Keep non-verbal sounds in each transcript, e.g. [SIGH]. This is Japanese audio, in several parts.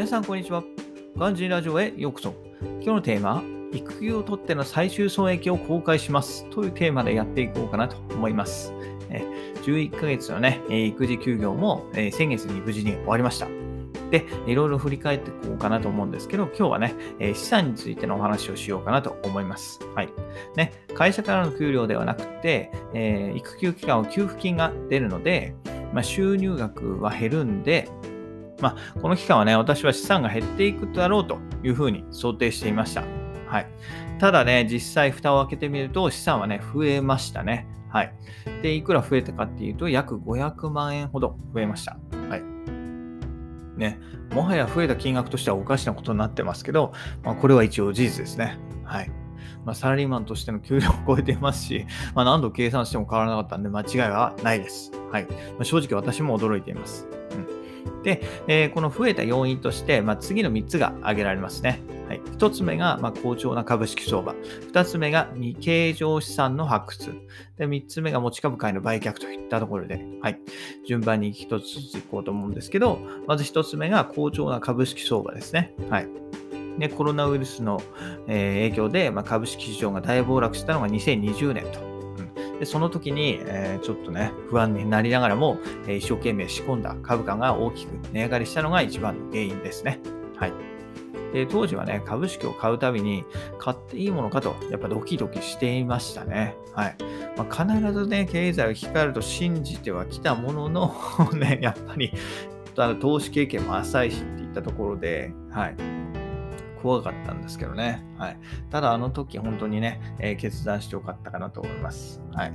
皆さん、こんにちは。ガンジーラジオへようこそ。今日のテーマは、育休を取っての最終損益を公開しますというテーマでやっていこうかなと思います。11ヶ月のね、育児休業も先月に無事に終わりました。で、いろいろ振り返っていこうかなと思うんですけど、今日はね、資産についてのお話をしようかなと思います。はい。ね、会社からの給料ではなくて、え、育休期間を給付金が出るので、まあ、収入額は減るんで、まあ、この期間はね、私は資産が減っていくだろうというふうに想定していました。はい。ただね、実際蓋を開けてみると資産はね、増えましたね。はい。で、いくら増えたかっていうと、約500万円ほど増えました。はい。ね、もはや増えた金額としてはおかしなことになってますけど、まあ、これは一応事実ですね。はい。まあ、サラリーマンとしての給料を超えていますし、まあ、何度計算しても変わらなかったんで間違いはないです。はい。まあ、正直私も驚いています。うん、で、えー、この増えた要因として、まあ、次の3つが挙げられますね。はい、1つ目が、まあ、好調な株式相場。2つ目が未計上資産の発掘。で、3つ目が持ち株会の売却といったところで、はい、順番に1つずついこうと思うんですけど、まず1つ目が好調な株式相場ですね。はい。で、コロナウイルスの、え影響で、まあ、株式市場が大暴落したのが2020年と。でその時に、えー、ちょっとね、不安になりながらも、えー、一生懸命仕込んだ株価が大きく値上がりしたのが一番の原因ですね。はい。で、当時はね、株式を買うたびに、買っていいものかと、やっぱドキドキしていましたね。はい。まあ、必ずね、経済を聞かれると信じてはきたものの [LAUGHS] ね、やっぱり、投資経験も浅いしっていったところで、はい。怖かったんですけどね。はい。ただ、あの時、本当にね、えー、決断してよかったかなと思います。はい。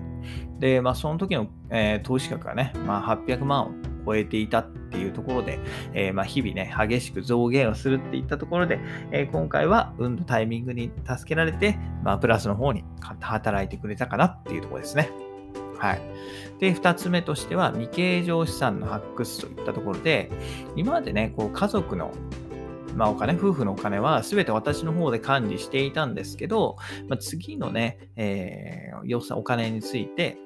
で、まあ、その時の、えー、投資額がね、まあ、800万を超えていたっていうところで、えー、まあ、日々ね、激しく増減をするっていったところで、え今回は運のタイミングに助けられて、まあ、プラスの方に働いてくれたかなっていうところですね。はい。で、二つ目としては、未計上資産の発掘といったところで、今までね、こう家族のまあ、お金、夫婦のお金は全て私の方で管理していたんですけど、まあ、次のね、えー、予算、お金について、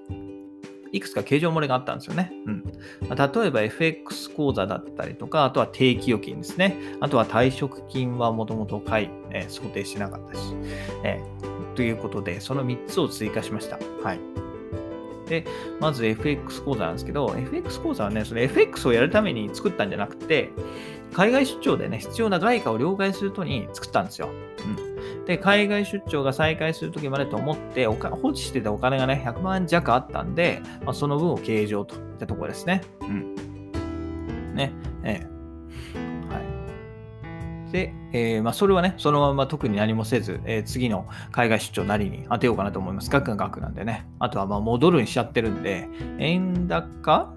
いくつか形状漏れがあったんですよね。うんまあ、例えば FX 口座だったりとか、あとは定期預金ですね。あとは退職金はもともと買い、えー、想定しなかったし、えー、ということで、その3つを追加しました。はい。で、まず FX 講座なんですけど、FX 講座はね、それ FX をやるために作ったんじゃなくて、海外出張でね、必要な外貨を了解するとに作ったんですよ。うん。で、海外出張が再開するときまでと思って、おか放置してたお金がね、100万弱あったんで、まあ、その分を計上といったところですね。うん。で、えー、まあ、それはね、そのまま特に何もせず、えー、次の海外出張なりに当てようかなと思います。額が額なんでね。あとはまあ戻るにしちゃってるんで、円高？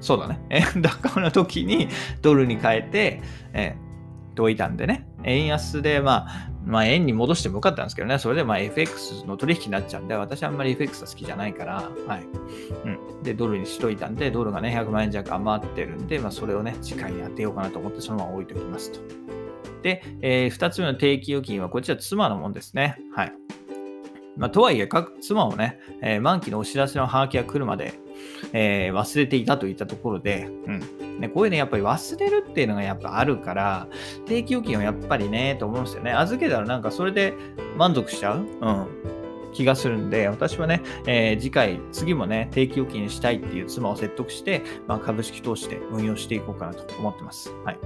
そうだね。円高の時にドルに変えて、えー、といたんでね。円安で、まあ、まあ、円に戻してもよかったんですけどね、それでまあ FX の取引になっちゃうんで、私はあんまり FX は好きじゃないから、はい。うん。で、ドルにしといたんで、ドルがね、100万円弱余ってるんで、まあ、それをね、次回に当てようかなと思って、そのまま置いておきますと。で、えー、2つ目の定期預金は、こっちら妻のものですね。はい。まあ、とはいえ、各妻をね、えー、満期のお知らせのハガキが来るまで、えー、忘れていたといったところで、うん。ね、こういうね、やっぱり忘れるっていうのがやっぱあるから、定期預金はやっぱりね、と思うんですよね。預けたらなんかそれで満足しちゃう？うん。気がするんで、私はね、えー、次回、次もね、定期預金したいっていう妻を説得して、まあ、株式投資で運用していこうかなと思ってます。はい。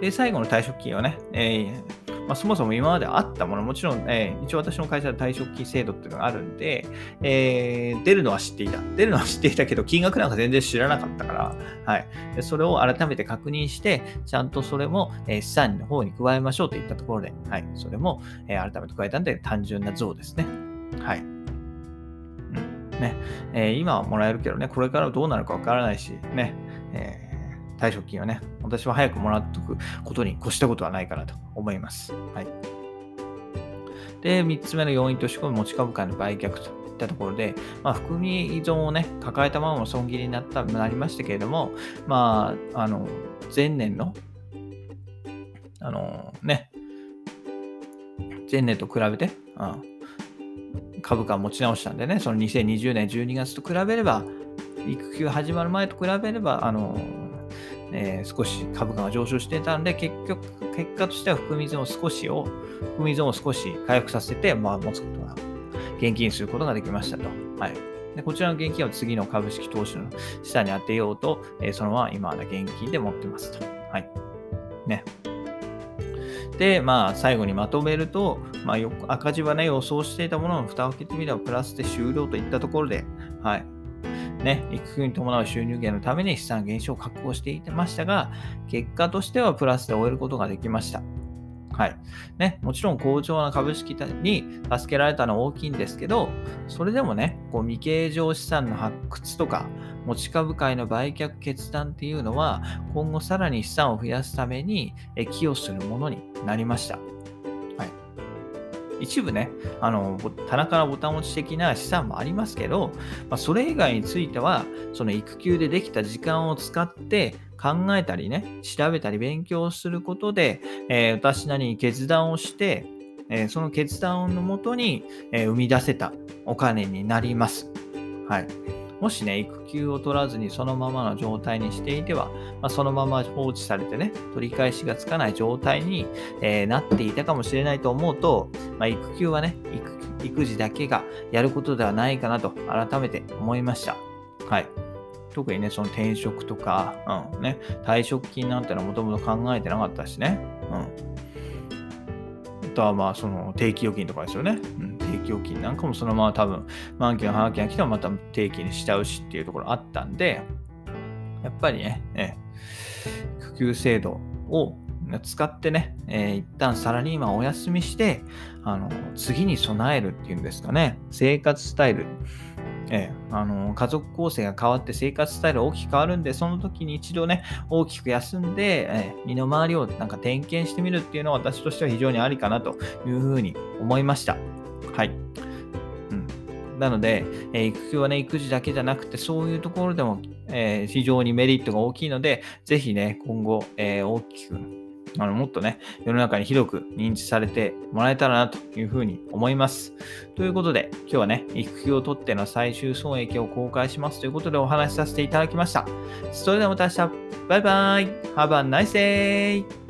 で、最後の退職金はね、えーまあ、そもそも今まであったもの、もちろん、えー、一応私の会社で退職金制度っていうのがあるんで、えー、出るのは知っていた。出るのは知っていたけど、金額なんか全然知らなかったから、はい。それを改めて確認して、ちゃんとそれも、えー、資産の方に加えましょうといったところで、はい。それも、えー、改めて加えたんで、単純な像ですね。はい。ねえー、今はもらえるけどね、これからどうなるかわからないし、ね、えー退職金はね、私は早くもらっとくことに越したことはないかなと思います。はい。で、3つ目の要因として持ち株価の売却といったところで、まあ、含み依存をね、抱えたままの損切りになった、なりましたけれども、まあ、あの、前年の、あのね、前年と比べて、うん、株価を持ち直したんでね、その2020年12月と比べれば、育休始まる前と比べれば、あのえー、少し株価が上昇してたので、結局、結果としては含み損を少しを、含み損を少し回復させて、まあ、持つことが、現金することができましたと。はい。でこちらの現金を次の株式投資の下に当てようと、えー、そのまま今は現金で持ってますと。はい。ね。で、まあ、最後にまとめると、まあ、よ赤字はね、予想していたものの蓋を開けてみればプラスで終了といったところで、はい。ね、育休に伴う収入源のために資産減少を確保していてましたが、結果としてはプラスで終えることができました。はい。ね、もちろん好調な株式に助けられたのは大きいんですけど、それでもね、こう未経常資産の発掘とか、持ち株会の売却決断っていうのは、今後さらに資産を増やすために寄与するものになりました。一部ね、あの、棚からボタン落ち的な資産もありますけど、まあ、それ以外については、その育休でできた時間を使って、考えたりね、調べたり勉強することで、えー、私なりに決断をして、えー、その決断のもとに、えー、生み出せたお金になります。はい。もしね、育休を取らずにそのままの状態にしていては、まあ、そのまま放置されてね、取り返しがつかない状態に、えー、なっていたかもしれないと思うと、まあ、育休はね育、育児だけがやることではないかなと改めて思いました。はい。特にね、その転職とか、うん、ね、退職金なんてのはもともと考えてなかったしね。うん。あとはまあ、その定期預金とかですよね。うん、定期預金なんかもそのまま多分、満期の半期が来てもまた定期にしちゃうしっていうところあったんで、やっぱりね、ね育休制度を使ってね、えー、一旦サラリーマンお休みして、あの、次に備えるっていうんですかね、生活スタイルえー、あの家族構成が変わって生活スタイル大きく変わるんで、その時に一度ね、大きく休んで、えー、身の回りをなんか点検してみるっていうのは私としては非常にありかなというふうに思いました。はい。うん、なので、えー、育休はね、育児だけじゃなくて、そういうところでも、え非常にメリットが大きいので、ぜひね、今後、え大きくあのもっとね、世の中に広く認知されてもらえたらなというふうに思います。ということで、今日はね、育休を取っての最終損益を公開しますということでお話しさせていただきました。それではまた明日、バイバイ !Have a nice day!